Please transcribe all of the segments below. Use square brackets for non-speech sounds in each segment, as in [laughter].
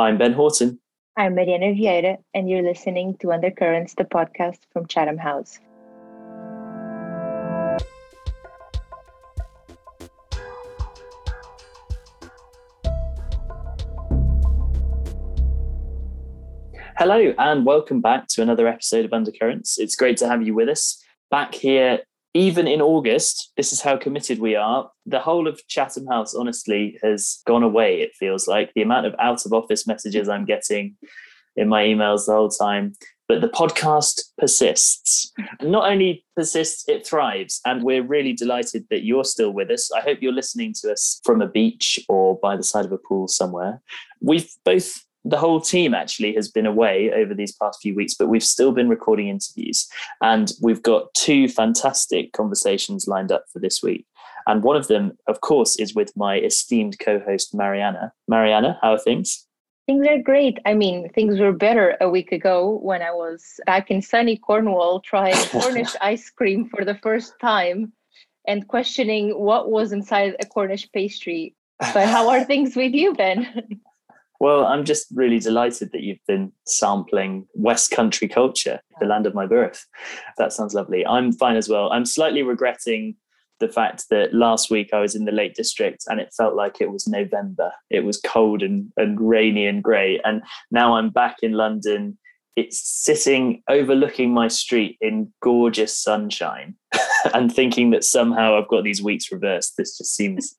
I'm Ben Horton. I'm Mariana Vieira, and you're listening to Undercurrents, the podcast from Chatham House. Hello, and welcome back to another episode of Undercurrents. It's great to have you with us back here even in August, this is how committed we are. The whole of Chatham House, honestly, has gone away. It feels like the amount of out of office messages I'm getting in my emails the whole time. But the podcast persists. Not only persists, it thrives. And we're really delighted that you're still with us. I hope you're listening to us from a beach or by the side of a pool somewhere. We've both the whole team actually has been away over these past few weeks, but we've still been recording interviews. And we've got two fantastic conversations lined up for this week. And one of them, of course, is with my esteemed co host, Mariana. Mariana, how are things? Things are great. I mean, things were better a week ago when I was back in sunny Cornwall trying Cornish [laughs] ice cream for the first time and questioning what was inside a Cornish pastry. But how are things with you, Ben? [laughs] Well, I'm just really delighted that you've been sampling West Country culture, the land of my birth. That sounds lovely. I'm fine as well. I'm slightly regretting the fact that last week I was in the Lake District and it felt like it was November. It was cold and, and rainy and grey. And now I'm back in London. It's sitting overlooking my street in gorgeous sunshine [laughs] and thinking that somehow I've got these weeks reversed. This just seems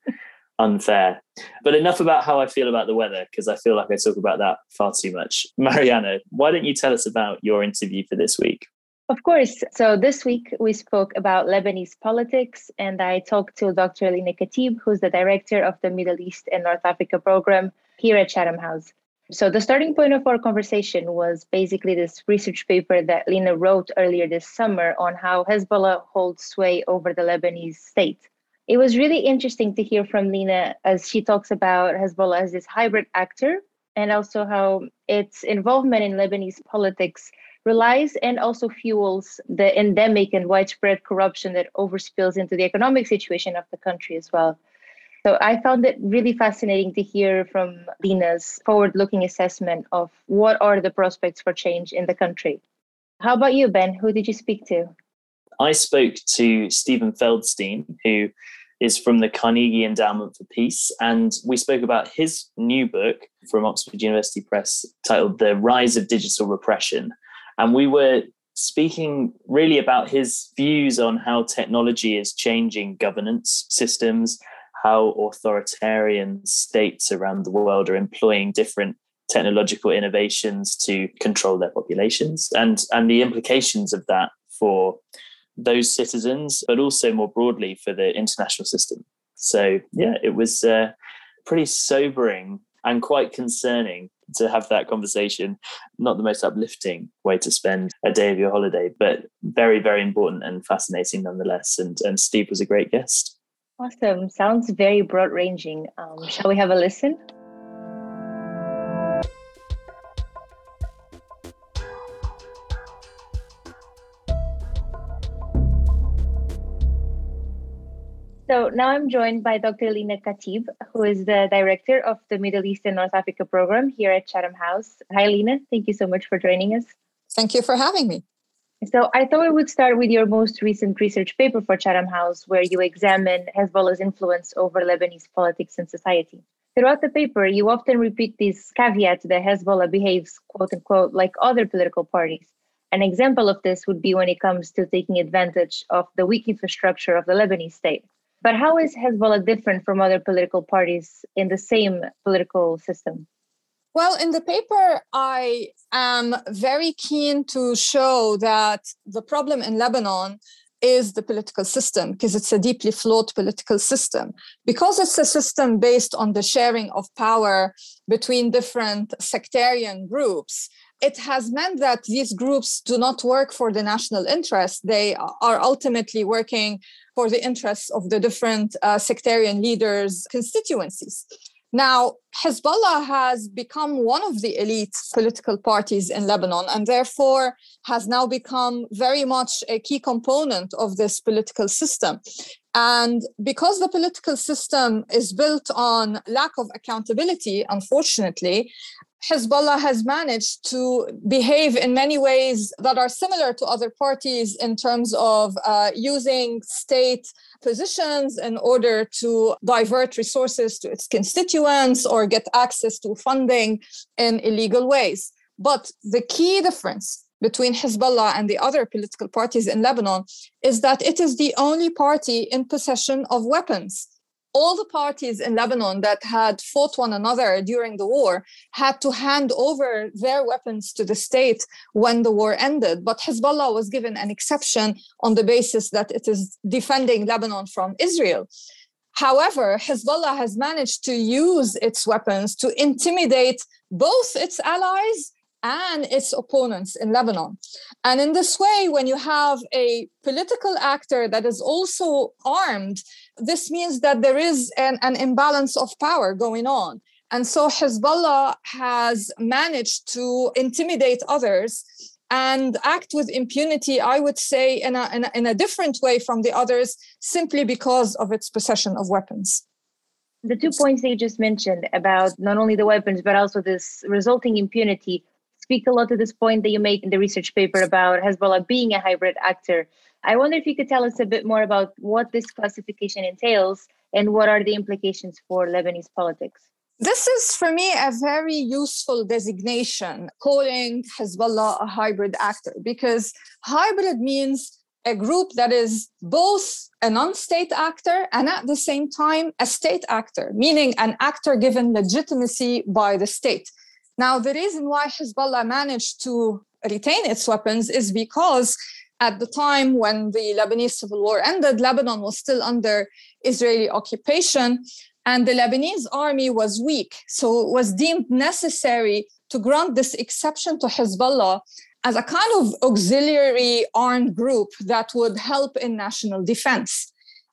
unfair. But enough about how I feel about the weather, because I feel like I talk about that far too much. [laughs] Mariana, why don't you tell us about your interview for this week? Of course. So this week we spoke about Lebanese politics, and I talked to Dr. Lina Khatib, who's the director of the Middle East and North Africa program here at Chatham House. So the starting point of our conversation was basically this research paper that Lina wrote earlier this summer on how Hezbollah holds sway over the Lebanese state. It was really interesting to hear from Lina as she talks about Hezbollah as this hybrid actor and also how its involvement in Lebanese politics relies and also fuels the endemic and widespread corruption that overspills into the economic situation of the country as well. So I found it really fascinating to hear from Lina's forward looking assessment of what are the prospects for change in the country. How about you, Ben? Who did you speak to? I spoke to Steven Feldstein, who is from the Carnegie Endowment for Peace. And we spoke about his new book from Oxford University Press titled The Rise of Digital Repression. And we were speaking really about his views on how technology is changing governance systems, how authoritarian states around the world are employing different technological innovations to control their populations and, and the implications of that for those citizens, but also more broadly for the international system. So, yeah, it was uh, pretty sobering and quite concerning to have that conversation. Not the most uplifting way to spend a day of your holiday, but very, very important and fascinating nonetheless. And, and Steve was a great guest. Awesome. Sounds very broad ranging. Um, shall we have a listen? So now I'm joined by Dr. Lina Khatib, who is the director of the Middle East and North Africa program here at Chatham House. Hi, Lina. Thank you so much for joining us. Thank you for having me. So I thought we would start with your most recent research paper for Chatham House, where you examine Hezbollah's influence over Lebanese politics and society. Throughout the paper, you often repeat this caveat that Hezbollah behaves, quote unquote, like other political parties. An example of this would be when it comes to taking advantage of the weak infrastructure of the Lebanese state. But how is Hezbollah different from other political parties in the same political system? Well, in the paper, I am very keen to show that the problem in Lebanon is the political system because it's a deeply flawed political system. Because it's a system based on the sharing of power between different sectarian groups, it has meant that these groups do not work for the national interest. They are ultimately working for the interests of the different uh, sectarian leaders' constituencies. Now, Hezbollah has become one of the elite political parties in Lebanon and therefore has now become very much a key component of this political system. And because the political system is built on lack of accountability, unfortunately, Hezbollah has managed to behave in many ways that are similar to other parties in terms of uh, using state positions in order to divert resources to its constituents or get access to funding in illegal ways. But the key difference between Hezbollah and the other political parties in Lebanon is that it is the only party in possession of weapons all the parties in Lebanon that had fought one another during the war had to hand over their weapons to the state when the war ended. But Hezbollah was given an exception on the basis that it is defending Lebanon from Israel. However, Hezbollah has managed to use its weapons to intimidate both its allies and its opponents in Lebanon. And in this way, when you have a political actor that is also armed, this means that there is an, an imbalance of power going on. And so Hezbollah has managed to intimidate others and act with impunity, I would say, in a, in a, in a different way from the others, simply because of its possession of weapons. The two points that you just mentioned about not only the weapons, but also this resulting impunity speak a lot to this point that you make in the research paper about Hezbollah being a hybrid actor. I wonder if you could tell us a bit more about what this classification entails and what are the implications for Lebanese politics. This is for me a very useful designation, calling Hezbollah a hybrid actor, because hybrid means a group that is both a non state actor and at the same time a state actor, meaning an actor given legitimacy by the state. Now, the reason why Hezbollah managed to retain its weapons is because at the time when the Lebanese civil war ended, Lebanon was still under Israeli occupation, and the Lebanese army was weak. So it was deemed necessary to grant this exception to Hezbollah as a kind of auxiliary armed group that would help in national defense.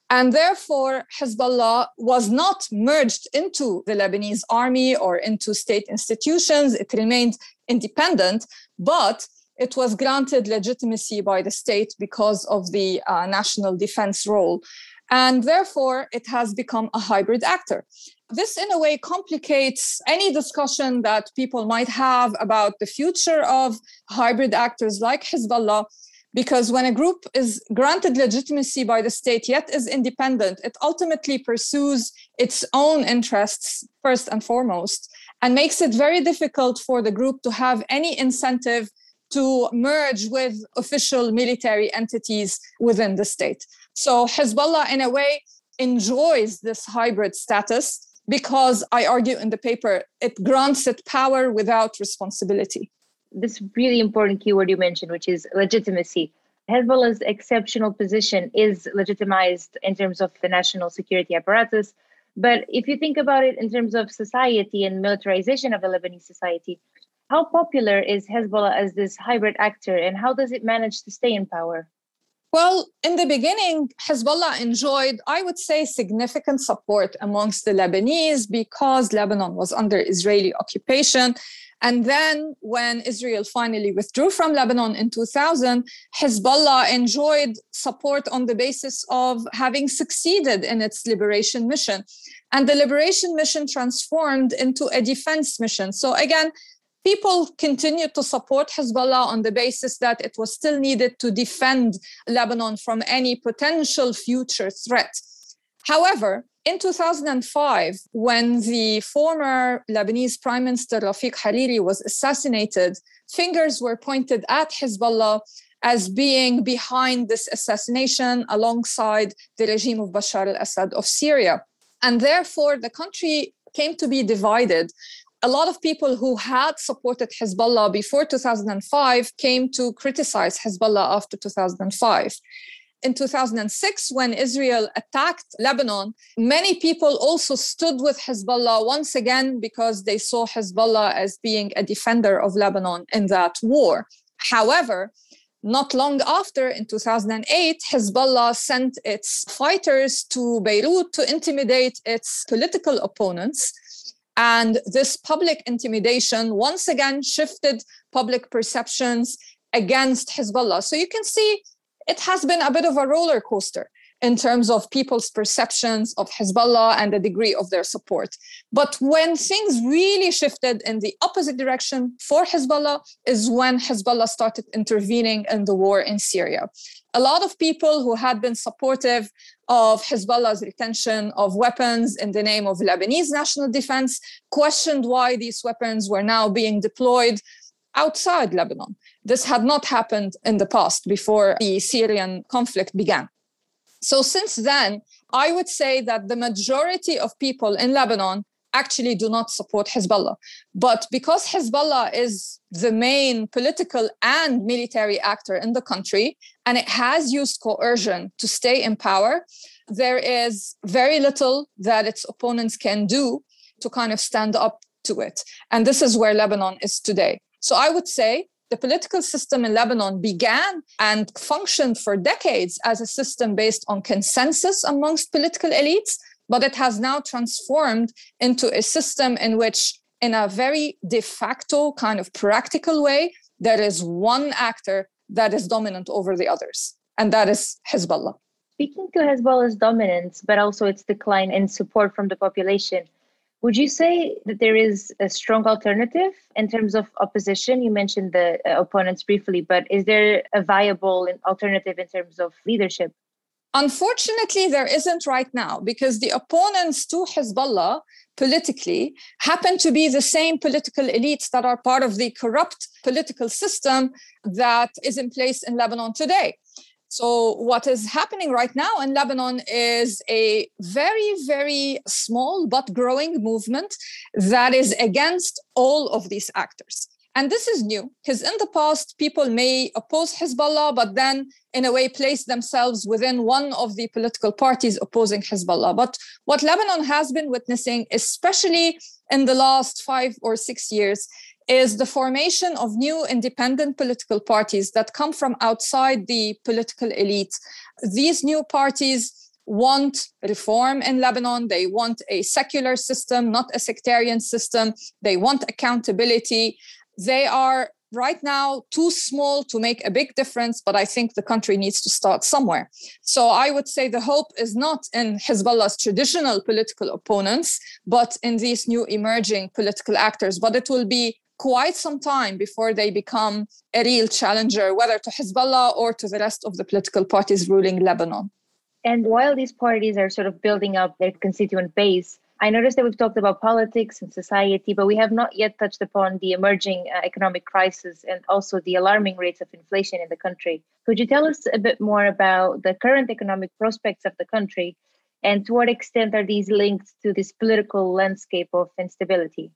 And therefore, Hezbollah was not merged into the Lebanese army or into state institutions. It remained independent, but it was granted legitimacy by the state because of the uh, national defense role. And therefore, it has become a hybrid actor. This, in a way, complicates any discussion that people might have about the future of hybrid actors like Hezbollah because when a group is granted legitimacy by the state yet is independent, it ultimately pursues its own interests first and foremost and makes it very difficult for the group to have any incentive to merge with official military entities within the state. So Hezbollah, in a way, enjoys this hybrid status because I argue in the paper it grants it power without responsibility this really important keyword you mentioned, which is legitimacy. Hezbollah's exceptional position is legitimized in terms of the national security apparatus. But if you think about it in terms of society and militarization of the Lebanese society, how popular is Hezbollah as this hybrid actor and how does it manage to stay in power? Well, in the beginning, Hezbollah enjoyed, I would say, significant support amongst the Lebanese because Lebanon was under Israeli occupation and then, when Israel finally withdrew from Lebanon in 2000, Hezbollah enjoyed support on the basis of having succeeded in its liberation mission. And the liberation mission transformed into a defense mission. So, again, people continued to support Hezbollah on the basis that it was still needed to defend Lebanon from any potential future threat. However, in 2005, when the former Lebanese Prime Minister Rafiq Hariri was assassinated, fingers were pointed at Hezbollah as being behind this assassination alongside the regime of Bashar al Assad of Syria. And therefore, the country came to be divided. A lot of people who had supported Hezbollah before 2005 came to criticize Hezbollah after 2005 in 2006, when Israel attacked Lebanon, many people also stood with Hezbollah once again because they saw Hezbollah as being a defender of Lebanon in that war. However, not long after, in 2008, Hezbollah sent its fighters to Beirut to intimidate its political opponents. And this public intimidation once again shifted public perceptions against Hezbollah. So you can see it has been a bit of a roller coaster. In terms of people's perceptions of Hezbollah and the degree of their support. But when things really shifted in the opposite direction for Hezbollah is when Hezbollah started intervening in the war in Syria. A lot of people who had been supportive of Hezbollah's retention of weapons in the name of Lebanese national defense questioned why these weapons were now being deployed outside Lebanon. This had not happened in the past before the Syrian conflict began. So, since then, I would say that the majority of people in Lebanon actually do not support Hezbollah. But because Hezbollah is the main political and military actor in the country, and it has used coercion to stay in power, there is very little that its opponents can do to kind of stand up to it. And this is where Lebanon is today. So I would say the political system in Lebanon began and functioned for decades as a system based on consensus amongst political elites, but it has now transformed into a system in which, in a very de facto kind of practical way, there is one actor that is dominant over the others, and that is Hezbollah. Speaking to Hezbollah's dominance, but also its decline in support from the population, would you say that there is a strong alternative in terms of opposition? You mentioned the uh, opponents briefly, but is there a viable alternative in terms of leadership? Unfortunately, there isn't right now because the opponents to Hezbollah politically happen to be the same political elites that are part of the corrupt political system that is in place in Lebanon today. So, what is happening right now in Lebanon is a very, very small but growing movement that is against all of these actors. And this is new because in the past, people may oppose Hezbollah, but then in a way place themselves within one of the political parties opposing Hezbollah. But what Lebanon has been witnessing, especially in the last five or six years, is the formation of new independent political parties that come from outside the political elite. These new parties want reform in Lebanon. They want a secular system, not a sectarian system. They want accountability. They are right now too small to make a big difference, but I think the country needs to start somewhere. So I would say the hope is not in Hezbollah's traditional political opponents, but in these new emerging political actors. But it will be quite some time before they become a real challenger, whether to Hezbollah or to the rest of the political parties ruling Lebanon. And while these parties are sort of building up their constituent base, I noticed that we've talked about politics and society, but we have not yet touched upon the emerging uh, economic crisis and also the alarming rates of inflation in the country. Could you tell us a bit more about the current economic prospects of the country and to what extent are these linked to this political landscape of instability?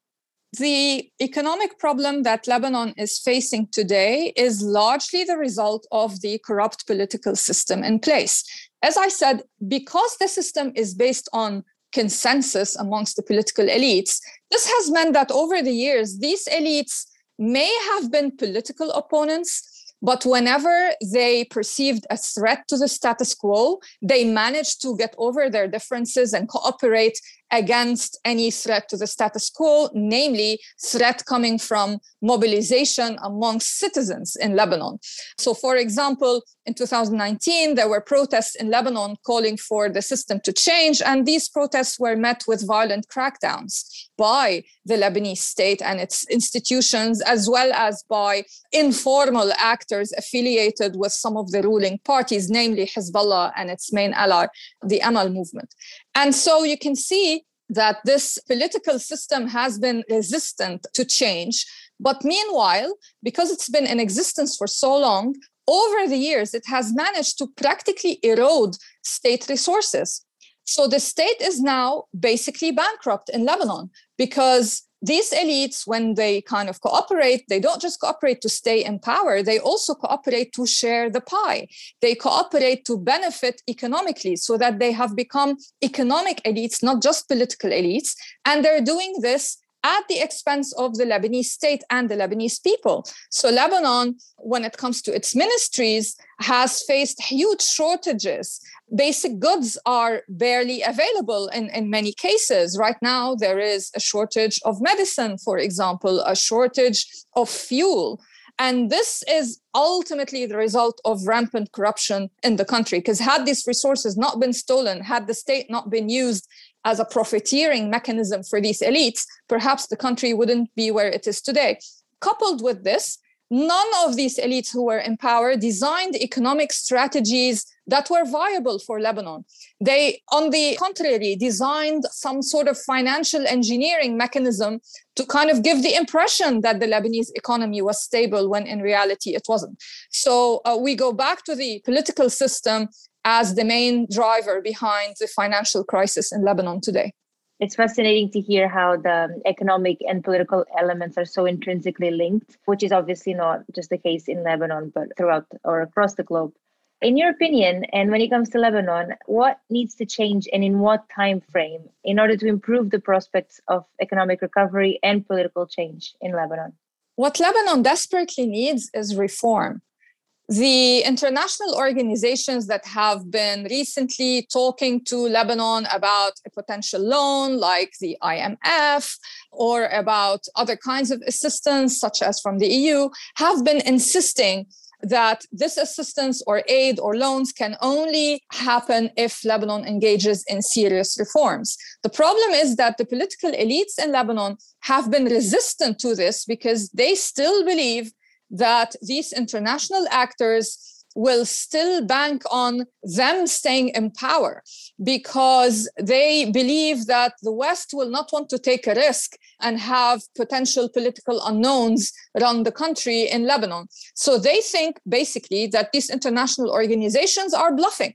The economic problem that Lebanon is facing today is largely the result of the corrupt political system in place. As I said, because the system is based on consensus amongst the political elites, this has meant that over the years, these elites may have been political opponents but whenever they perceived a threat to the status quo, they managed to get over their differences and cooperate against any threat to the status quo, namely threat coming from mobilization among citizens in Lebanon. So, for example, in 2019, there were protests in Lebanon calling for the system to change, and these protests were met with violent crackdowns by the Lebanese state and its institutions, as well as by informal actors affiliated with some of the ruling parties, namely Hezbollah and its main ally, the Amal movement. And so you can see that this political system has been resistant to change. But meanwhile, because it's been in existence for so long, over the years, it has managed to practically erode state resources. So the state is now basically bankrupt in Lebanon because these elites, when they kind of cooperate, they don't just cooperate to stay in power, they also cooperate to share the pie. They cooperate to benefit economically so that they have become economic elites, not just political elites. And they're doing this at the expense of the Lebanese state and the Lebanese people. So, Lebanon, when it comes to its ministries, has faced huge shortages. Basic goods are barely available in, in many cases. Right now, there is a shortage of medicine, for example, a shortage of fuel. And this is ultimately the result of rampant corruption in the country. Because had these resources not been stolen, had the state not been used as a profiteering mechanism for these elites, perhaps the country wouldn't be where it is today. Coupled with this, none of these elites who were in power designed economic strategies that were viable for Lebanon. They, on the contrary, designed some sort of financial engineering mechanism to kind of give the impression that the Lebanese economy was stable when in reality it wasn't. So uh, we go back to the political system as the main driver behind the financial crisis in Lebanon today. It's fascinating to hear how the economic and political elements are so intrinsically linked, which is obviously not just the case in Lebanon, but throughout or across the globe. In your opinion, and when it comes to Lebanon, what needs to change and in what time frame in order to improve the prospects of economic recovery and political change in Lebanon? What Lebanon desperately needs is reform the international organizations that have been recently talking to Lebanon about a potential loan, like the IMF, or about other kinds of assistance, such as from the EU, have been insisting that this assistance or aid or loans can only happen if Lebanon engages in serious reforms. The problem is that the political elites in Lebanon have been resistant to this because they still believe that these international actors will still bank on them staying in power because they believe that the West will not want to take a risk and have potential political unknowns run the country in Lebanon. So they think basically that these international organizations are bluffing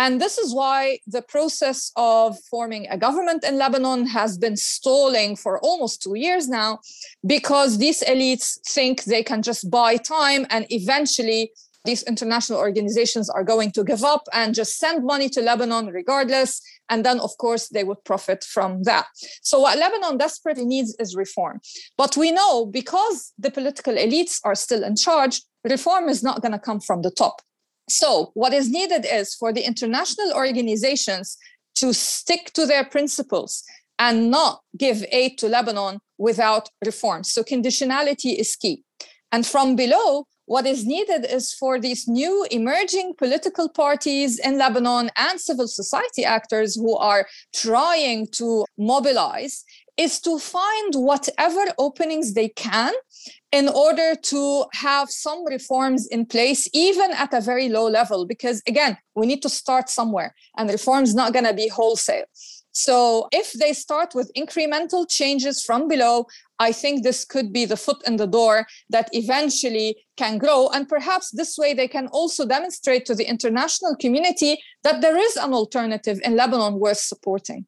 and this is why the process of forming a government in Lebanon has been stalling for almost two years now, because these elites think they can just buy time and eventually these international organizations are going to give up and just send money to Lebanon regardless. And then, of course, they would profit from that. So, what Lebanon desperately needs is reform. But we know because the political elites are still in charge, reform is not going to come from the top. So, what is needed is for the international organizations to stick to their principles and not give aid to Lebanon without reforms. So, conditionality is key. And from below, what is needed is for these new emerging political parties in Lebanon and civil society actors who are trying to mobilize is to find whatever openings they can in order to have some reforms in place, even at a very low level, because again, we need to start somewhere and reforms not going to be wholesale. So if they start with incremental changes from below, I think this could be the foot in the door that eventually can grow. And perhaps this way they can also demonstrate to the international community that there is an alternative in Lebanon worth supporting.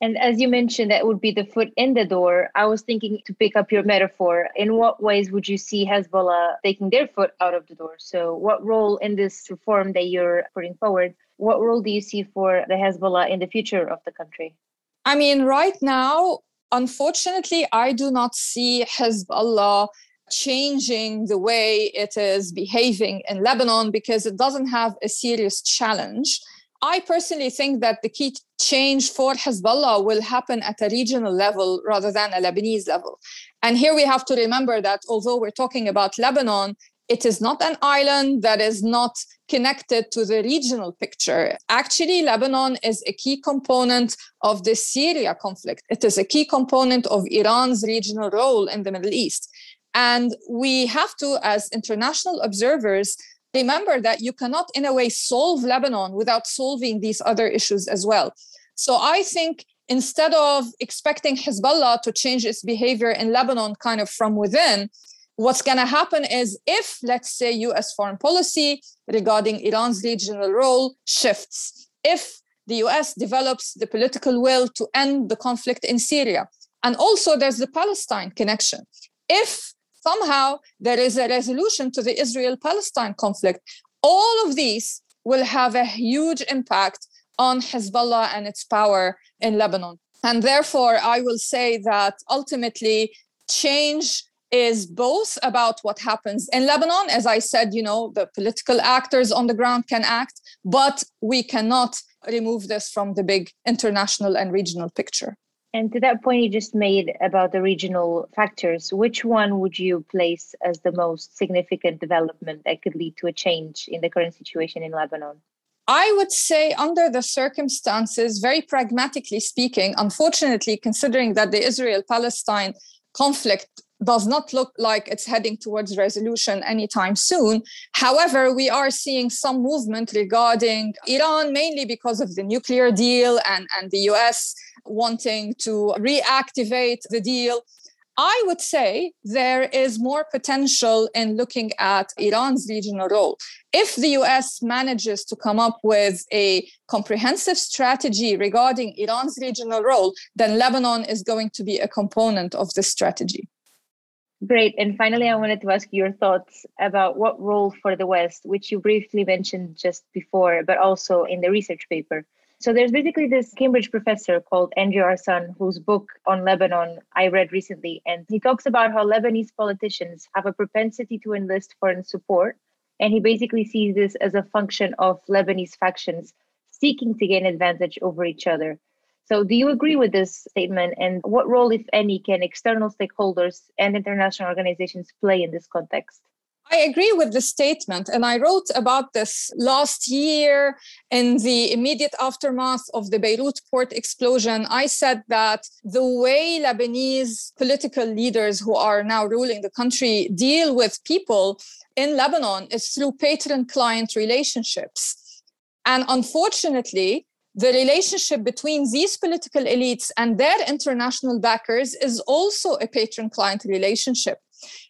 And as you mentioned, that would be the foot in the door. I was thinking to pick up your metaphor. In what ways would you see Hezbollah taking their foot out of the door? So, what role in this reform that you're putting forward? What role do you see for the Hezbollah in the future of the country? I mean, right now, unfortunately, I do not see Hezbollah changing the way it is behaving in Lebanon because it doesn't have a serious challenge. I personally think that the key change for Hezbollah will happen at a regional level rather than a Lebanese level. And here we have to remember that although we're talking about Lebanon, it is not an island that is not connected to the regional picture. Actually, Lebanon is a key component of the Syria conflict. It is a key component of Iran's regional role in the Middle East. And we have to, as international observers, remember that you cannot, in a way, solve Lebanon without solving these other issues as well. So I think instead of expecting Hezbollah to change its behavior in Lebanon kind of from within, what's going to happen is if, let's say, US foreign policy regarding Iran's regional role shifts, if the US develops the political will to end the conflict in Syria, and also there's the Palestine connection. If somehow there is a resolution to the Israel Palestine conflict. All of these will have a huge impact on Hezbollah and its power in Lebanon. And therefore, I will say that ultimately, change is both about what happens in Lebanon. As I said, you know, the political actors on the ground can act, but we cannot remove this from the big international and regional picture. And to that point you just made about the regional factors, which one would you place as the most significant development that could lead to a change in the current situation in Lebanon? I would say, under the circumstances, very pragmatically speaking, unfortunately, considering that the Israel Palestine conflict does not look like it's heading towards resolution anytime soon. However, we are seeing some movement regarding Iran, mainly because of the nuclear deal and, and the US wanting to reactivate the deal. I would say there is more potential in looking at Iran's regional role. If the US manages to come up with a comprehensive strategy regarding Iran's regional role, then Lebanon is going to be a component of this strategy. Great. And finally, I wanted to ask your thoughts about what role for the West, which you briefly mentioned just before, but also in the research paper. So there's basically this Cambridge professor called Andrew Arsan, whose book on Lebanon I read recently. And he talks about how Lebanese politicians have a propensity to enlist foreign support. And he basically sees this as a function of Lebanese factions seeking to gain advantage over each other. So, do you agree with this statement? And what role, if any, can external stakeholders and international organizations play in this context? I agree with the statement, and I wrote about this last year in the immediate aftermath of the Beirut port explosion. I said that the way Lebanese political leaders who are now ruling the country deal with people in Lebanon is through patron client relationships. And unfortunately, the relationship between these political elites and their international backers is also a patron client relationship.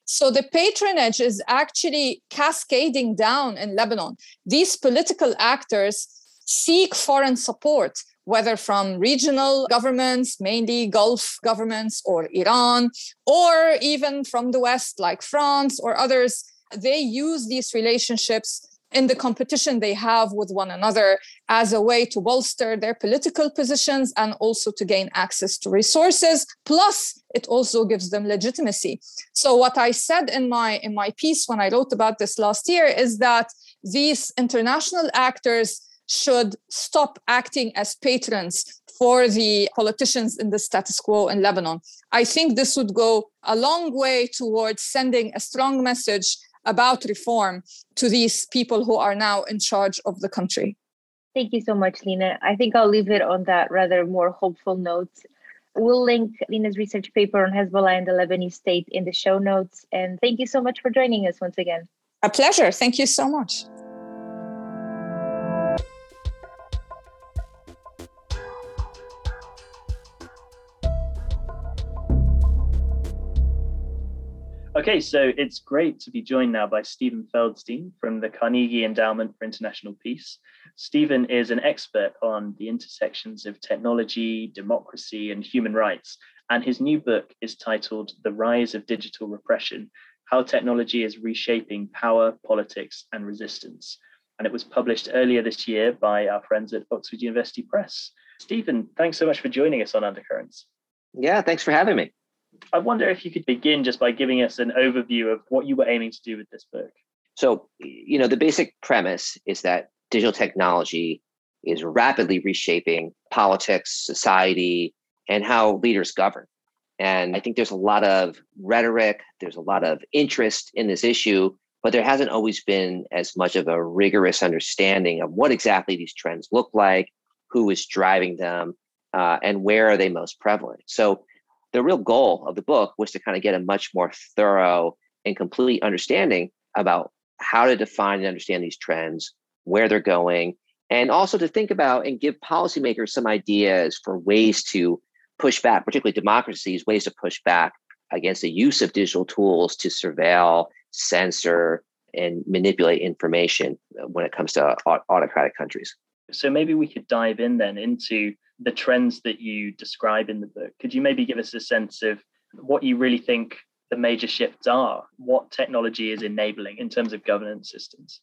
So the patronage is actually cascading down in Lebanon. These political actors seek foreign support, whether from regional governments, mainly Gulf governments or Iran, or even from the West, like France or others. They use these relationships in the competition they have with one another as a way to bolster their political positions and also to gain access to resources plus it also gives them legitimacy so what i said in my in my piece when i wrote about this last year is that these international actors should stop acting as patrons for the politicians in the status quo in Lebanon. I think this would go a long way towards sending a strong message about reform to these people who are now in charge of the country. Thank you so much, Lina. I think I'll leave it on that rather more hopeful note. We'll link Lina's research paper on Hezbollah and the Lebanese state in the show notes. And thank you so much for joining us once again. A pleasure. Thank you so much. Okay, so it's great to be joined now by Steven Feldstein from the Carnegie Endowment for International Peace. Steven is an expert on the intersections of technology, democracy, and human rights. And his new book is titled The Rise of Digital Repression How Technology is Reshaping Power, Politics, and Resistance. And it was published earlier this year by our friends at Oxford University Press. Steven, thanks so much for joining us on Undercurrents. Yeah, thanks for having me. I wonder if you could begin just by giving us an overview of what you were aiming to do with this book. So, you know, the basic premise is that digital technology is rapidly reshaping politics, society, and how leaders govern. And I think there's a lot of rhetoric, there's a lot of interest in this issue, but there hasn't always been as much of a rigorous understanding of what exactly these trends look like, who is driving them, uh, and where are they most prevalent. So the real goal of the book was to kind of get a much more thorough and complete understanding about how to define and understand these trends, where they're going, and also to think about and give policymakers some ideas for ways to push back, particularly democracies, ways to push back against the use of digital tools to surveil, censor, and manipulate information when it comes to autocratic countries. So maybe we could dive in then into the trends that you describe in the book. Could you maybe give us a sense of what you really think the major shifts are, what technology is enabling in terms of governance systems?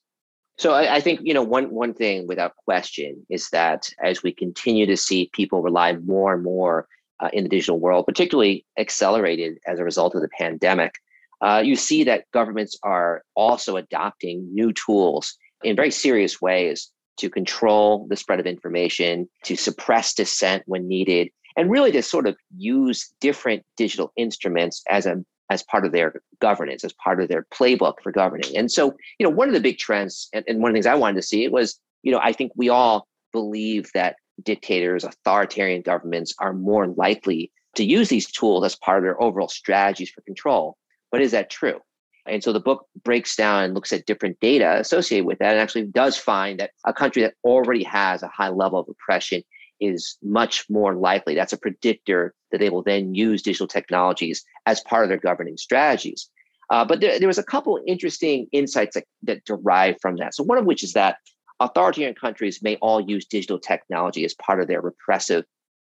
So I, I, think you know one one thing without question is that as we continue to see people rely more and more uh, in the digital world, particularly accelerated as a result of the pandemic, uh, you see that governments are also adopting new tools in very serious ways to control the spread of information, to suppress dissent when needed, and really to sort of use different digital instruments as a as part of their governance, as part of their playbook for governing. And so, you know, one of the big trends, and, and one of the things I wanted to see was, you know, I think we all believe that dictators, authoritarian governments are more likely to use these tools as part of their overall strategies for control. But is that true? And so the book breaks down and looks at different data associated with that and actually does find that a country that already has a high level of oppression is much more likely. That's a predictor that they will then use digital technologies as part of their governing strategies. Uh, but there, there was a couple interesting insights that, that derive from that. So one of which is that authoritarian countries may all use digital technology as part of their repressive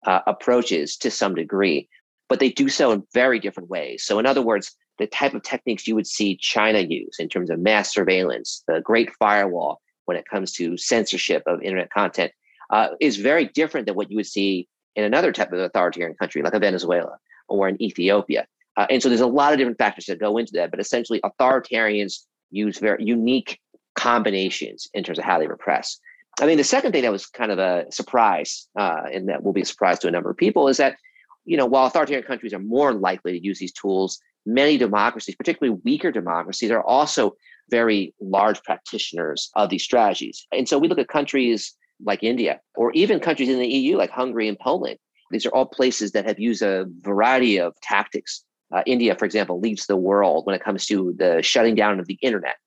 uh, approaches to some degree, but they do so in very different ways. So, in other words, the type of techniques you would see China use in terms of mass surveillance, the Great Firewall when it comes to censorship of internet content, uh, is very different than what you would see in another type of authoritarian country like a Venezuela or in Ethiopia. Uh, and so there's a lot of different factors that go into that, but essentially authoritarians use very unique combinations in terms of how they repress. I mean, the second thing that was kind of a surprise, uh, and that will be a surprise to a number of people, is that you know while authoritarian countries are more likely to use these tools, many democracies, particularly weaker democracies, are also very large practitioners of these strategies. And so we look at countries like India, or even countries in the EU like Hungary and Poland. These are all places that have used a variety of tactics. Uh, India, for example, leads the world when it comes to the shutting down of the internet.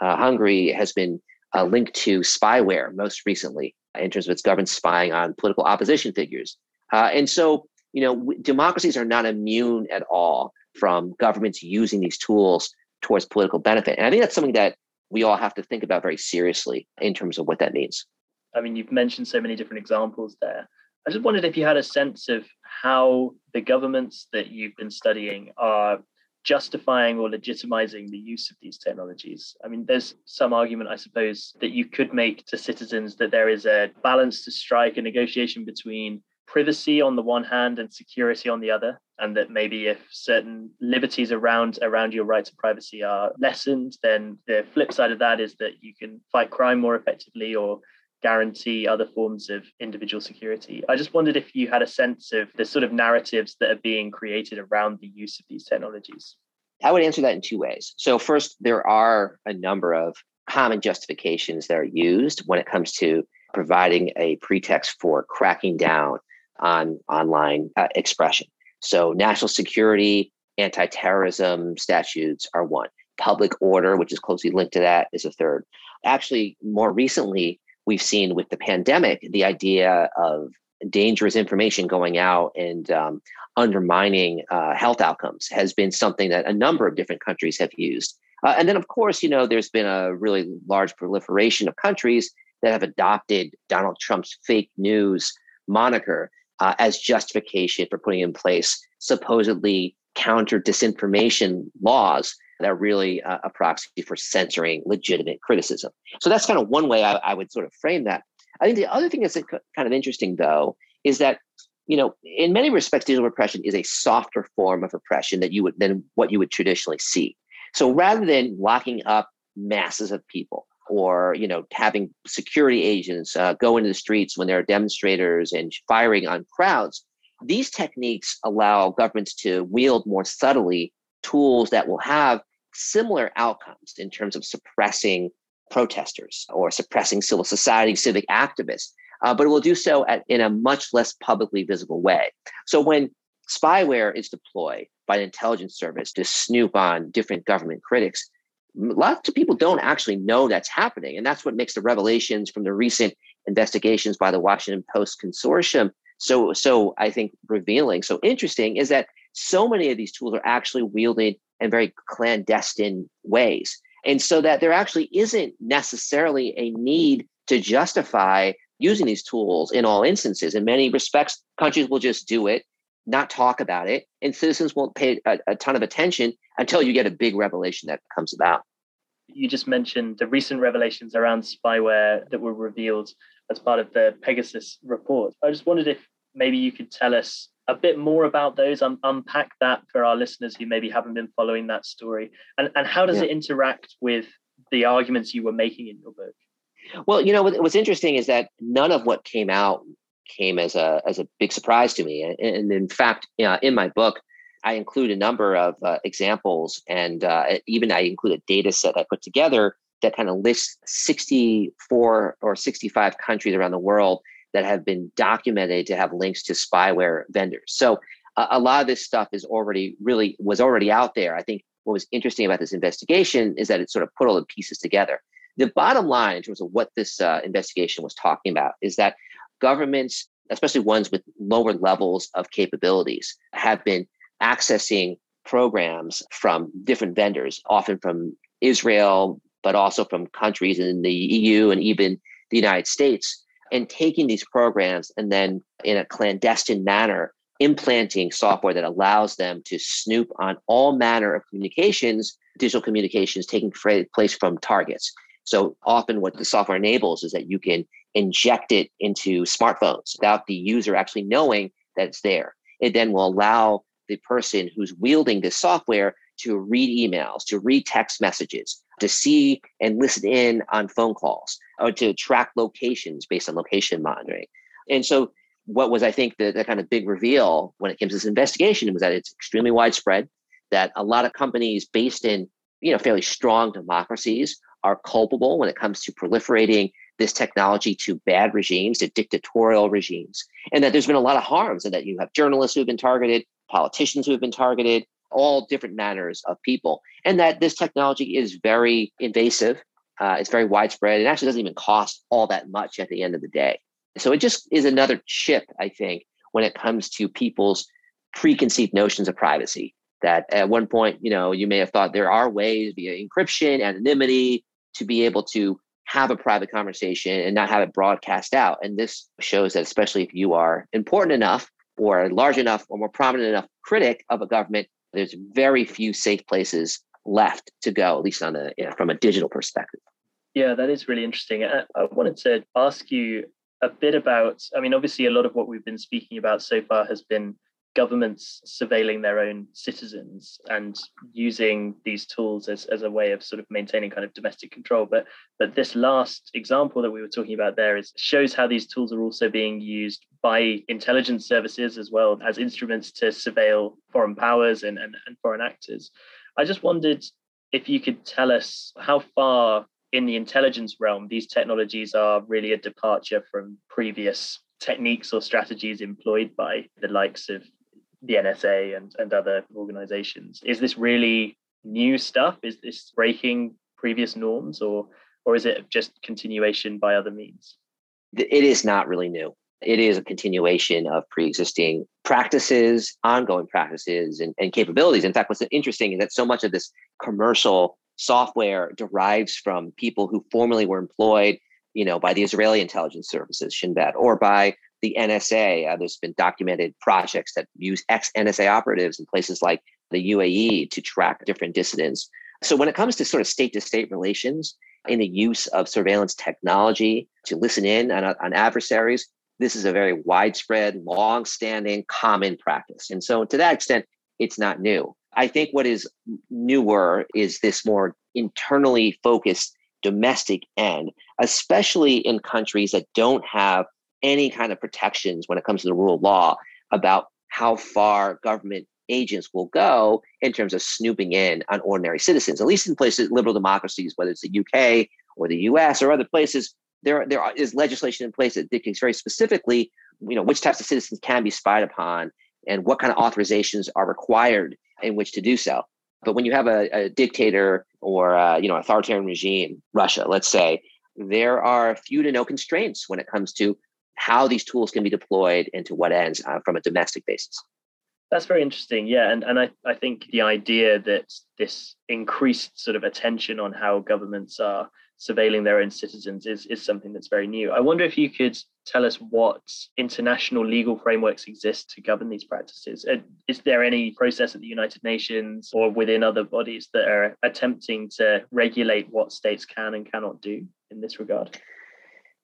Uh, Hungary has been uh, linked to spyware most recently in terms of its government spying on political opposition figures. Uh, and so, you know, w- democracies are not immune at all from governments using these tools towards political benefit. And I think that's something that we all have to think about very seriously in terms of what that means. I mean, you've mentioned so many different examples there. I just wondered if you had a sense of how the governments that you've been studying are justifying or legitimizing the use of these technologies. I mean, there's some argument, I suppose, that you could make to citizens that there is a balance to strike, a negotiation between privacy on the one hand and security on the other and that maybe if certain liberties around around your right to privacy are lessened then the flip side of that is that you can fight crime more effectively or guarantee other forms of individual security. I just wondered if you had a sense of the sort of narratives that are being created around the use of these technologies. I would answer that in two ways. So, first, there are a number of common justifications that are used when it comes to providing a pretext for cracking down on online uh, expression. So, national security, anti terrorism statutes are one. Public order, which is closely linked to that, is a third. Actually, more recently, we've seen with the pandemic the idea of dangerous information going out and um, undermining uh, health outcomes has been something that a number of different countries have used. Uh, and then, of course, you know, there's been a really large proliferation of countries that have adopted Donald Trump's fake news moniker uh, as justification for putting in place supposedly counter disinformation laws that are really uh, a proxy for censoring legitimate criticism. So that's kind of one way I, I would sort of frame that. I think the other thing that's kind of interesting, though, is that you know, in many respects, digital repression is a softer form of repression that you would than what you would traditionally see. So rather than locking up masses of people or you know having security agents uh, go into the streets when there are demonstrators and firing on crowds, these techniques allow governments to wield more subtly tools that will have similar outcomes in terms of suppressing protesters or suppressing civil society, civic activists, uh, but it will do so at, in a much less publicly visible way. So when spyware is deployed by an intelligence service to snoop on different government critics, lots of people don't actually know that's happening. And that's what makes the revelations from the recent investigations by the Washington Post consortium so so I think revealing, so interesting is that so many of these tools are actually wielded in very clandestine ways. And so that there actually isn't necessarily a need to justify using these tools in all instances. In many respects, countries will just do it, not talk about it, and citizens won't pay a, a ton of attention until you get a big revelation that comes about. You just mentioned the recent revelations around spyware that were revealed as part of the Pegasus report. I just wondered if maybe you could tell us a bit more about those, um, unpack that for our listeners who maybe haven't been following that story, and, and how does yeah. it interact with the arguments you were making in your book? Well, you know, what's interesting is that none of what came out came as a as a big surprise to me. And, in fact, you know, in my book, I include a number of uh, examples, and uh, even I include a data set I put together that kind of lists 64 or 65 countries around the world that have been documented to have links to spyware vendors. So uh, a lot of this stuff is already really was already out there. I think what was interesting about this investigation is that it sort of put all the pieces together. The bottom line, in terms of what this uh, investigation was talking about, is that governments, especially ones with lower levels of capabilities, have been accessing programs from different vendors, often from Israel, but also from countries in the EU and even the United States, and taking these programs and then in a clandestine manner implanting software that allows them to snoop on all manner of communications, digital communications taking place from targets. So often what the software enables is that you can inject it into smartphones without the user actually knowing that it's there. It then will allow the person who's wielding this software to read emails, to read text messages, to see and listen in on phone calls, or to track locations based on location monitoring. And so, what was I think the, the kind of big reveal when it came to this investigation was that it's extremely widespread, that a lot of companies based in you know fairly strong democracies are culpable when it comes to proliferating this technology to bad regimes, to dictatorial regimes, and that there's been a lot of harms, and that you have journalists who have been targeted, politicians who have been targeted, all different manners of people, and that this technology is very invasive. Uh, it's very widespread. It actually doesn't even cost all that much at the end of the day. So it just is another chip, I think, when it comes to people's preconceived notions of privacy. That at one point, you know, you may have thought there are ways via encryption, anonymity, to be able to have a private conversation and not have it broadcast out. And this shows that, especially if you are important enough or a large enough or more prominent enough critic of a government, there's very few safe places left to go, at least on a you know, from a digital perspective. Yeah, that is really interesting. I, I wanted to ask you a bit about. I mean, obviously, a lot of what we've been speaking about so far has been governments surveilling their own citizens and using these tools as, as a way of sort of maintaining kind of domestic control. But but this last example that we were talking about there is shows how these tools are also being used by intelligence services as well as instruments to surveil foreign powers and, and, and foreign actors. I just wondered if you could tell us how far in the intelligence realm these technologies are really a departure from previous techniques or strategies employed by the likes of the NSA and, and other organizations. Is this really new stuff? Is this breaking previous norms or or is it just continuation by other means? It is not really new. It is a continuation of pre-existing practices, ongoing practices, and, and capabilities. In fact, what's interesting is that so much of this commercial software derives from people who formerly were employed, you know, by the Israeli intelligence services, Shin Bet, or by the NSA. Uh, there's been documented projects that use ex NSA operatives in places like the UAE to track different dissidents. So when it comes to sort of state to state relations in the use of surveillance technology to listen in on, on adversaries, this is a very widespread, long standing, common practice. And so to that extent, it's not new. I think what is newer is this more internally focused domestic end, especially in countries that don't have any kind of protections when it comes to the rule of law about how far government agents will go in terms of snooping in on ordinary citizens. At least in places, liberal democracies, whether it's the UK or the US or other places, there, there is legislation in place that dictates very specifically, you know, which types of citizens can be spied upon and what kind of authorizations are required in which to do so. But when you have a, a dictator or a, you know authoritarian regime, Russia, let's say, there are few to no constraints when it comes to how these tools can be deployed and to what ends uh, from a domestic basis. That's very interesting. Yeah. And, and I, I think the idea that this increased sort of attention on how governments are surveilling their own citizens is, is something that's very new. I wonder if you could tell us what international legal frameworks exist to govern these practices. Uh, is there any process at the United Nations or within other bodies that are attempting to regulate what states can and cannot do in this regard?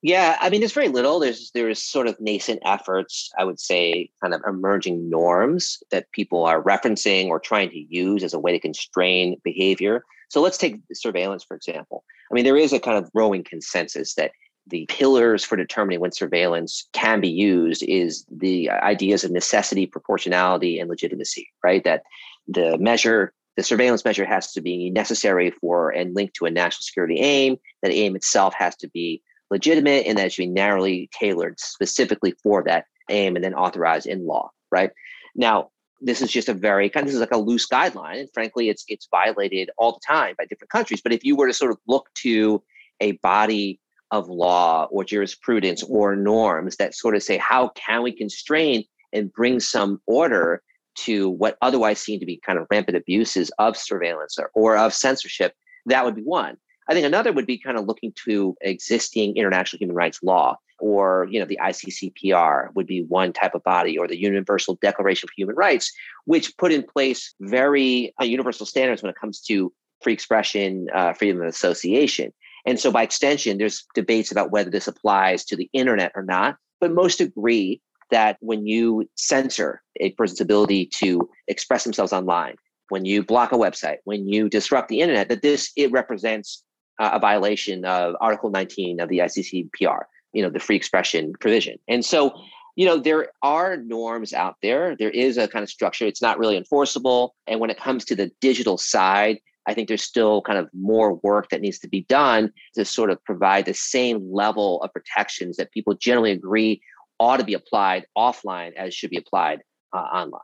Yeah, I mean, there's very little. There's there's sort of nascent efforts, I would say, kind of emerging norms that people are referencing or trying to use as a way to constrain behavior. So let's take surveillance, for example. I mean, there is a kind of growing consensus that the pillars for determining when surveillance can be used is the ideas of necessity, proportionality, and legitimacy, right? That the measure, the surveillance measure has to be necessary for and linked to a national security aim, that aim itself has to be legitimate, and that it should be narrowly tailored specifically for that aim and then authorized in law, right? Now, this is just a very kind of this is like a loose guideline and frankly it's it's violated all the time by different countries but if you were to sort of look to a body of law or jurisprudence or norms that sort of say how can we constrain and bring some order to what otherwise seem to be kind of rampant abuses of surveillance or, or of censorship that would be one i think another would be kind of looking to existing international human rights law or you know the ICCPR would be one type of body or the Universal Declaration of Human Rights which put in place very uh, universal standards when it comes to free expression uh, freedom of association. And so by extension there's debates about whether this applies to the internet or not but most agree that when you censor a person's ability to express themselves online when you block a website when you disrupt the internet that this it represents uh, a violation of article 19 of the ICCPR you know the free expression provision. And so you know there are norms out there. There is a kind of structure. It's not really enforceable. And when it comes to the digital side i think there's still kind of more work that needs to be done to sort of provide the same level of protections that people generally agree ought to be applied offline as should be applied uh, online.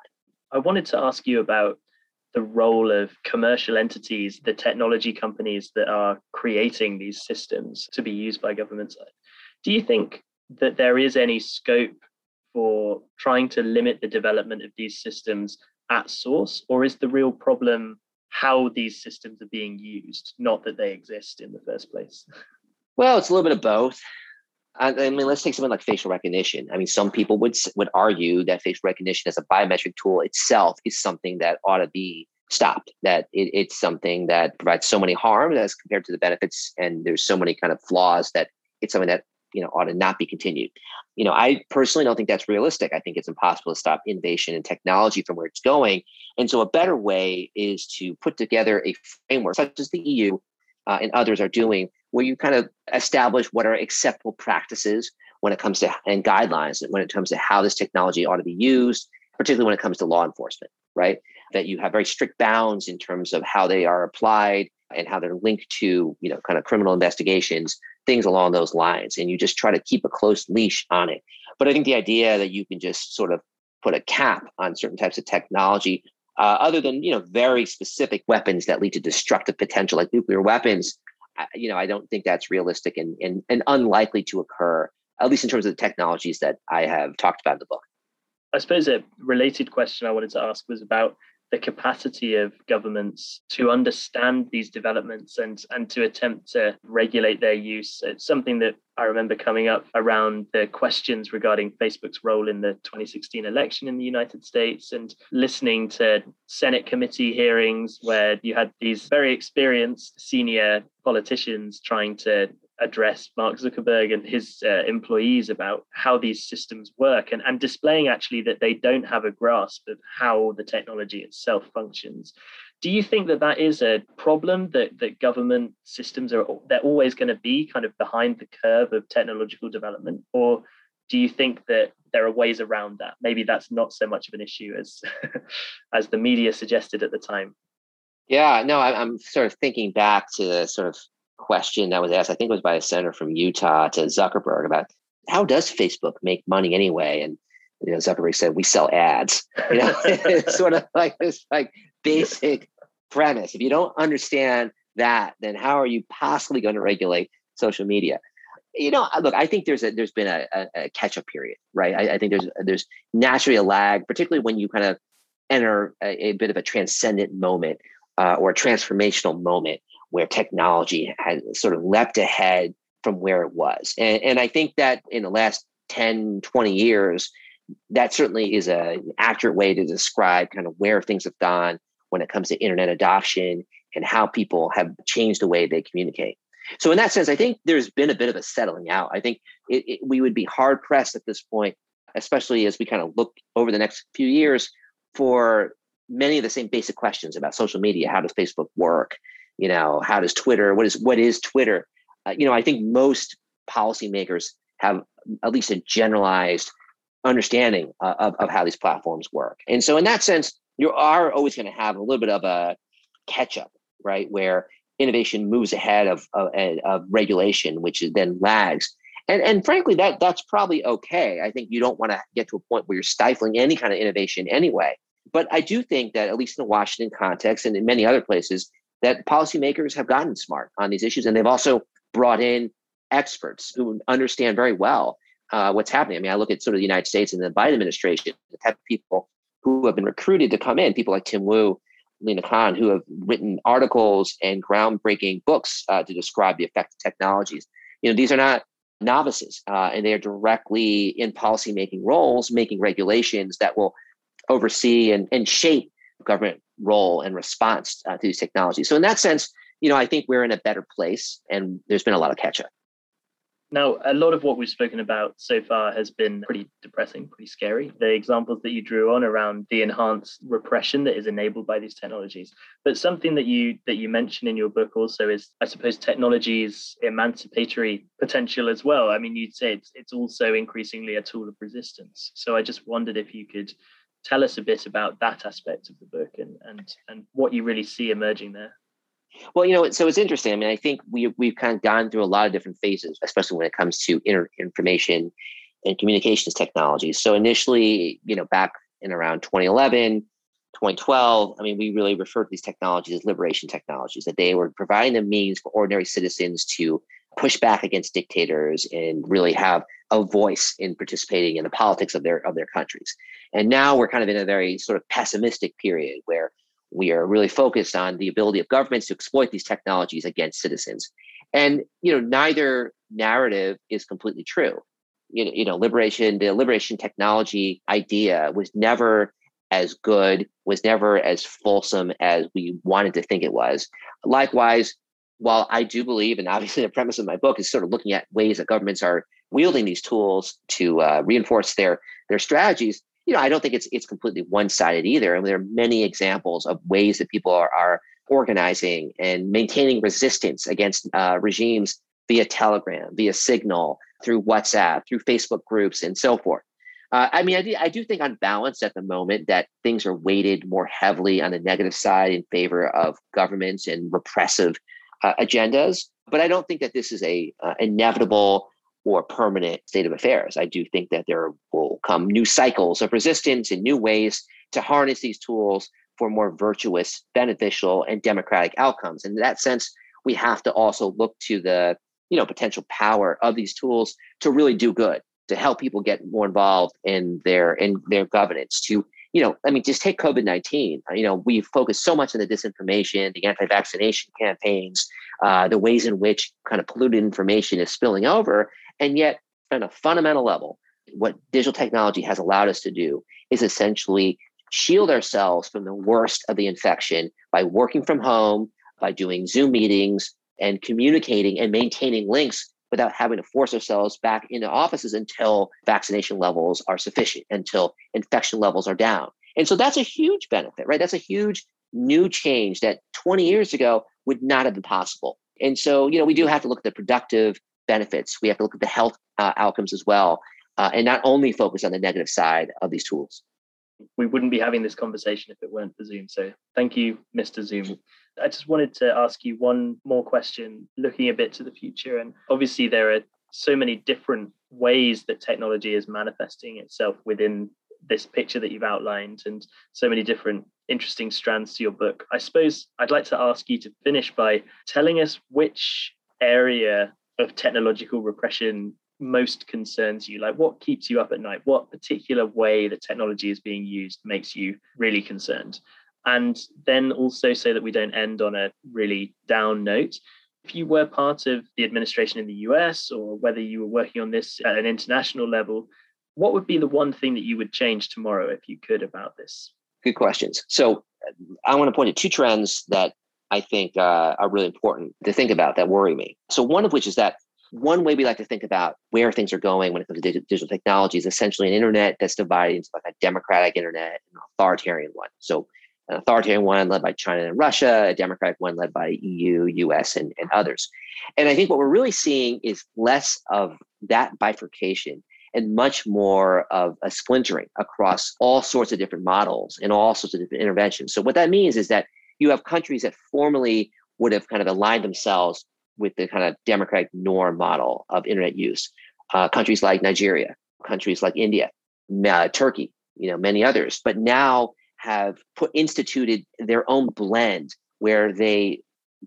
I wanted to ask you about the role of commercial entities, the technology companies that are creating these systems to be used by governments. Do you think that there is any scope for trying to limit the development of these systems at source, or is the real problem how these systems are being used, not that they exist in the first place? Well, it's a little bit of both. I mean, let's take something like facial recognition. I mean, some people would would argue that facial recognition as a biometric tool itself is something that ought to be stopped. That it, it's something that provides so many harms as compared to the benefits, and there's so many kind of flaws that it's something that you know ought to not be continued you know i personally don't think that's realistic i think it's impossible to stop innovation and technology from where it's going and so a better way is to put together a framework such as the eu uh, and others are doing where you kind of establish what are acceptable practices when it comes to and guidelines when it comes to how this technology ought to be used particularly when it comes to law enforcement right? That you have very strict bounds in terms of how they are applied and how they're linked to you know kind of criminal investigations things along those lines and you just try to keep a close leash on it. But i think the idea that you can just sort of put a cap on certain types of technology uh, other than you know very specific weapons that lead to destructive potential like nuclear weapons you know i don't think that's realistic and, and, and unlikely to occur at least in terms of the technologies that i have talked about in the book. I suppose a related question i wanted to ask was about the capacity of governments to understand these developments and and to attempt to regulate their use. It's something that I remember coming up around the questions regarding Facebook's role in the 2016 election in the United States and listening to Senate committee hearings where you had these very experienced senior politicians trying to address Mark Zuckerberg and his uh, employees about how these systems work and, and displaying actually that they don't have a grasp of how the technology itself functions. Do you think that that is a problem that, that government systems are they're always going to be kind of behind the curve of technological development or do you think that there are ways around that? Maybe that's not so much of an issue as [laughs] as the media suggested at the time. Yeah, no, I'm sort of thinking back to the sort of question that was asked, I think it was by a senator from Utah to Zuckerberg about how does Facebook make money anyway? And you know, Zuckerberg said, "We sell ads." You know, [laughs] it's sort of like this like basic premise. If you don't understand that, then how are you possibly going to regulate social media? You know, look, I think there's a there's been a, a, a catch up period, right? I, I, think there's there's naturally a lag, particularly when you kind of enter a, a bit of a transcendent moment uh, or a transformational moment where technology has sort of leapt ahead from where it was. And, and I think that in the last 10, 20 years, that certainly is a, an accurate way to describe kind of where things have gone when it comes to internet adoption and how people have changed the way they communicate. So, in that sense, I think there's been a bit of a settling out. I think it, it, we would be hard pressed at this point, especially as we kind of look over the next few years, for many of the same basic questions about social media. How does Facebook work? You know how does twitter what is what is twitter uh, you know i think most policymakers have at least a generalized understanding uh, of, of how these platforms work. And so, in that sense, you are always going to have a little bit of a catch up, right? Where innovation moves ahead of, of, of regulation, which then lags. And, and frankly, that that's probably okay. I think you don't want to get to a point where you're stifling any kind of innovation anyway. But I do think that, at least in the Washington context and in many other places, that policymakers have gotten smart on these issues. And they've also brought in experts who understand very well uh, what's happening. I mean, I look at sort of the United States and the Biden administration, the type of people who have been recruited to come in, people like Tim Wu, Lina Khan, who have written articles and groundbreaking books uh, to describe the effect of technologies. You know, these are not novices, uh, and they are directly in policymaking roles, making regulations that will oversee and, and shape government role and response uh, to these technologies. So, in that sense, you know, I think we're in a better place, and there's been a lot of catch up. Now, a lot of what we've spoken about so far has been pretty depressing, pretty scary. The examples that you drew on around the enhanced repression that is enabled by these technologies. But something that you that you mention in your book also is, I suppose, technology's emancipatory potential as well. I mean, you'd say it's it's also increasingly a tool of resistance. So I just wondered if you could tell us a bit about that aspect of the book and and and what you really see emerging there. Well, you know, so it's interesting. I mean, I think we we've kind of gone through a lot of different phases, especially when it comes to inter- information and communications technologies. So initially, you know, back in around 2011, 2012, I mean, we really referred to these technologies as liberation technologies, that they were providing the means for ordinary citizens to push back against dictators and really have a voice in participating in the politics of their of their countries. And now we're kind of in a very sort of pessimistic period where we are really focused on the ability of governments to exploit these technologies against citizens. And you know, neither narrative is completely true. You know, you know, liberation, the liberation technology idea was never as good, was never as fulsome as we wanted to think it was. Likewise, while I do believe, and obviously [laughs] the premise of my book is sort of looking at ways that governments are wielding these tools to uh, reinforce their their strategies, you know, I don't think it's it's completely one sided either. I And there are many examples of ways that people are, are organizing and maintaining resistance against uh, regimes via Telegram, via Signal, through WhatsApp, through Facebook groups, and so forth. Uh, I mean, I I do think on balance at the moment that things are weighted more heavily on the negative side in favor of governments and repressive uh, agendas. But I don't think that this is a uh, inevitable or permanent state of affairs. I do think that there will come new cycles of resistance and new ways to harness these tools for more virtuous, beneficial, and democratic outcomes. And in that sense, we have to also look to the you know potential power of these tools to really do good, to help people get more involved in their in their governance, to you know, I mean, just take COVID 19. You know, we focused so much on the disinformation, the anti vaccination campaigns, uh, the ways in which kind of polluted information is spilling over. And yet, on a fundamental level, what digital technology has allowed us to do is essentially shield ourselves from the worst of the infection by working from home, by doing Zoom meetings and communicating and maintaining links without having to force ourselves back into offices until vaccination levels are sufficient, until infection levels are down. And so that's a huge benefit, right? That's a huge new change that 20 years ago would not have been possible. And so, you know, we do have to look at the productive benefits. We have to look at the health uh, outcomes as well, uh, and not only focus on the negative side of these tools. We wouldn't be having this conversation if it weren't for Zoom. So thank you, Mr. Zoom. I just wanted to ask you one more question, looking a bit to the future. And obviously, there are so many different ways that technology is manifesting itself within this picture that you've outlined and so many different interesting strands to your book. I suppose I'd like to ask you to finish by telling us which area of technological repression most concerns you? Like, what keeps you up at night? What particular way that technology is being used makes you really concerned? And then also, so that we don't end on a really down note, if you were part of the administration in the US or whether you were working on this at an international level, what would be the one thing that you would change tomorrow if you could about this? Good questions. So, I want to point to two trends that I think uh, are really important to think about that worry me. So, one of which is that one way we like to think about where things are going when it comes to digital technology is essentially an internet that's divided into like a democratic internet and an authoritarian one. So, an authoritarian one led by China and Russia, a democratic one led by EU, US, and, and others. And I think what we're really seeing is less of that bifurcation and much more of a splintering across all sorts of different models and all sorts of different interventions. So what that means is that you have countries that formerly would have kind of aligned themselves with the kind of democratic norm model of internet use. Uh, countries like Nigeria, countries like India, uh, Turkey, you know, many others, but now have put instituted their own blend where they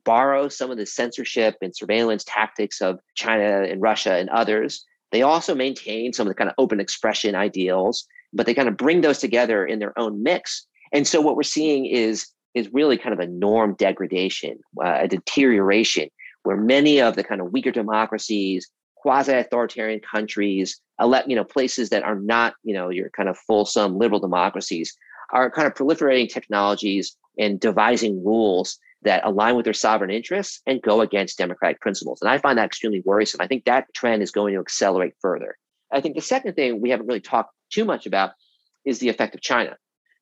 borrow some of the censorship and surveillance tactics of China and Russia and others. They also maintain some of the kind of open expression ideals, but they kind of bring those together in their own mix. And so what we're seeing is is really kind of a norm degradation, uh, a deterioration, where many of the kind of weaker democracies, quasi-authoritarian countries, elect, you know, places that are not, you know, your kind of fulsome liberal democracies, are kind of proliferating technologies and devising rules that align with their sovereign interests and go against democratic principles. And I find that extremely worrisome. I think that trend is going to accelerate further. I think the second thing we haven't really talked too much about is the effect of China.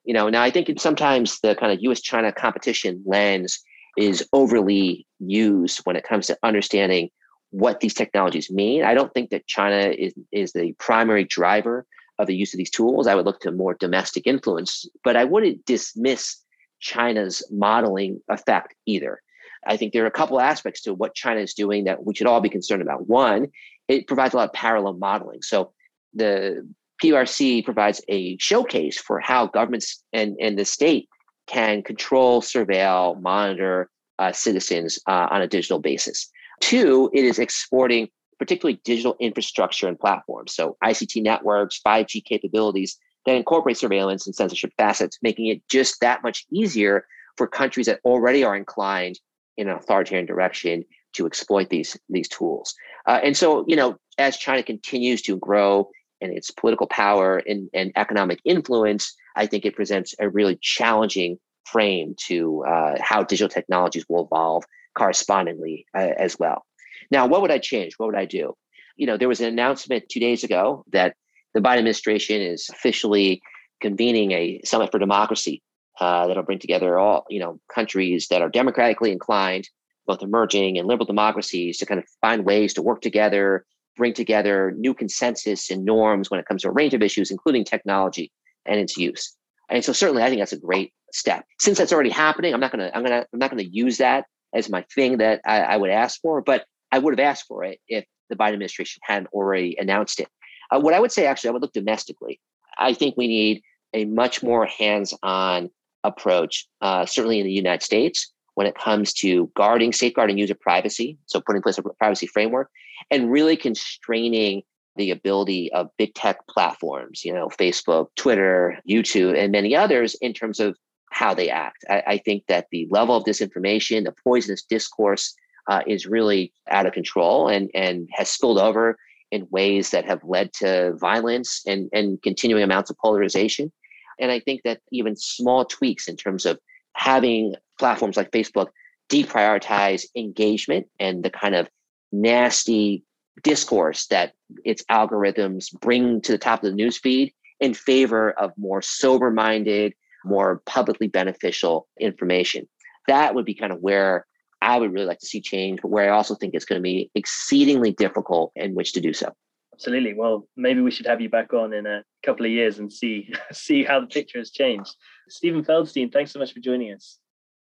You know, now I think sometimes the kind of US China competition lens is overly used when it comes to understanding what these technologies mean. I don't think that China is, is the primary driver of the use of these tools. I would look to more domestic influence, but I wouldn't dismiss China's modeling effect either. I think there are a couple aspects to what China is doing that we should all be concerned about. One, it provides a lot of parallel modeling. So the PRC provides a showcase for how governments and, and the state can control, surveil, monitor uh, citizens uh, on a digital basis. Two, it is exporting particularly digital infrastructure and platforms. So ICT networks, 5G capabilities that incorporate surveillance and censorship facets, making it just that much easier for countries that already are inclined in an authoritarian direction to exploit these these tools. Uh, and so, you know, as China continues to grow in its political power and, and economic influence, I think it presents a really challenging frame to uh, how digital technologies will evolve correspondingly uh, as well. Now, what would I change? What would I do? You know, there was an announcement two days ago that the Biden administration is officially convening a summit for democracy uh, that'll bring together all you know countries that are democratically inclined, both emerging and liberal democracies, to kind of find ways to work together, bring together new consensus and norms when it comes to a range of issues, including technology and its use. And so, certainly, I think that's a great step. Since that's already happening, I'm not gonna, I'm gonna, I'm not gonna use that as my thing that I, I would ask for, but I would have asked for it if the Biden administration hadn't already announced it. Uh, what I would say, actually, I would look domestically. I think we need a much more hands-on approach, uh, certainly in the United States, when it comes to guarding, safeguarding user privacy. So putting in place a privacy framework and really constraining the ability of big tech platforms, you know, Facebook, Twitter, YouTube, and many others in terms of how they act. I, I think that the level of disinformation, the poisonous discourse uh, is really out of control and, and has spilled over in ways that have led to violence and, and continuing amounts of polarization. And I think that even small tweaks in terms of having platforms like Facebook deprioritize engagement and the kind of nasty discourse that its algorithms bring to the top of the newsfeed in favor of more sober minded, more publicly beneficial information. That would be kind of where I would really like to see change, but where I also think it's going to be exceedingly difficult in which to do so. Absolutely. Well, maybe we should have you back on in a couple of years and see [laughs] see how the picture has changed. Steven Feldstein, thanks so much for joining us.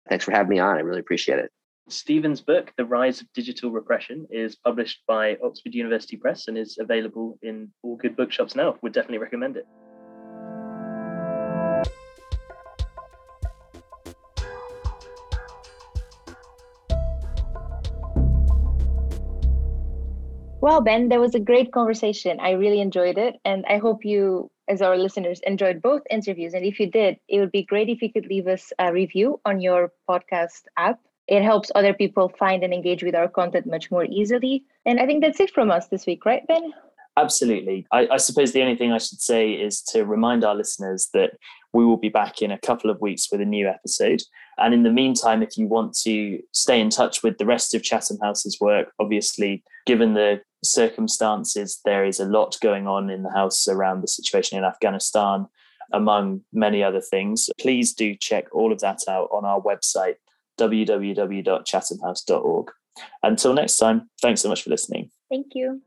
Thanks for having me on. I really appreciate it. Steven's book, The Rise of Digital Repression, is published by Oxford University Press and is available in all good bookshops now. Would definitely recommend it. Well, Ben, that was a great conversation. I really enjoyed it. And I hope you, as our listeners, enjoyed both interviews. And if you did, it would be great if you could leave us a review on your podcast app. It helps other people find and engage with our content much more easily. And I think that's it from us this week, right, Ben? Absolutely. I, I, suppose the only thing I should say is to remind our listeners that we will be back in a couple of weeks with a new episode. And in the meantime, if you want to stay in touch with the rest of Chatham House's work, obviously, given the circumstances, there is a lot going on in the House around the situation in Afghanistan among many other things. Please do check all of that out on our website, www.chathamhouse.org. Until next time, thanks so much for listening. Thank you.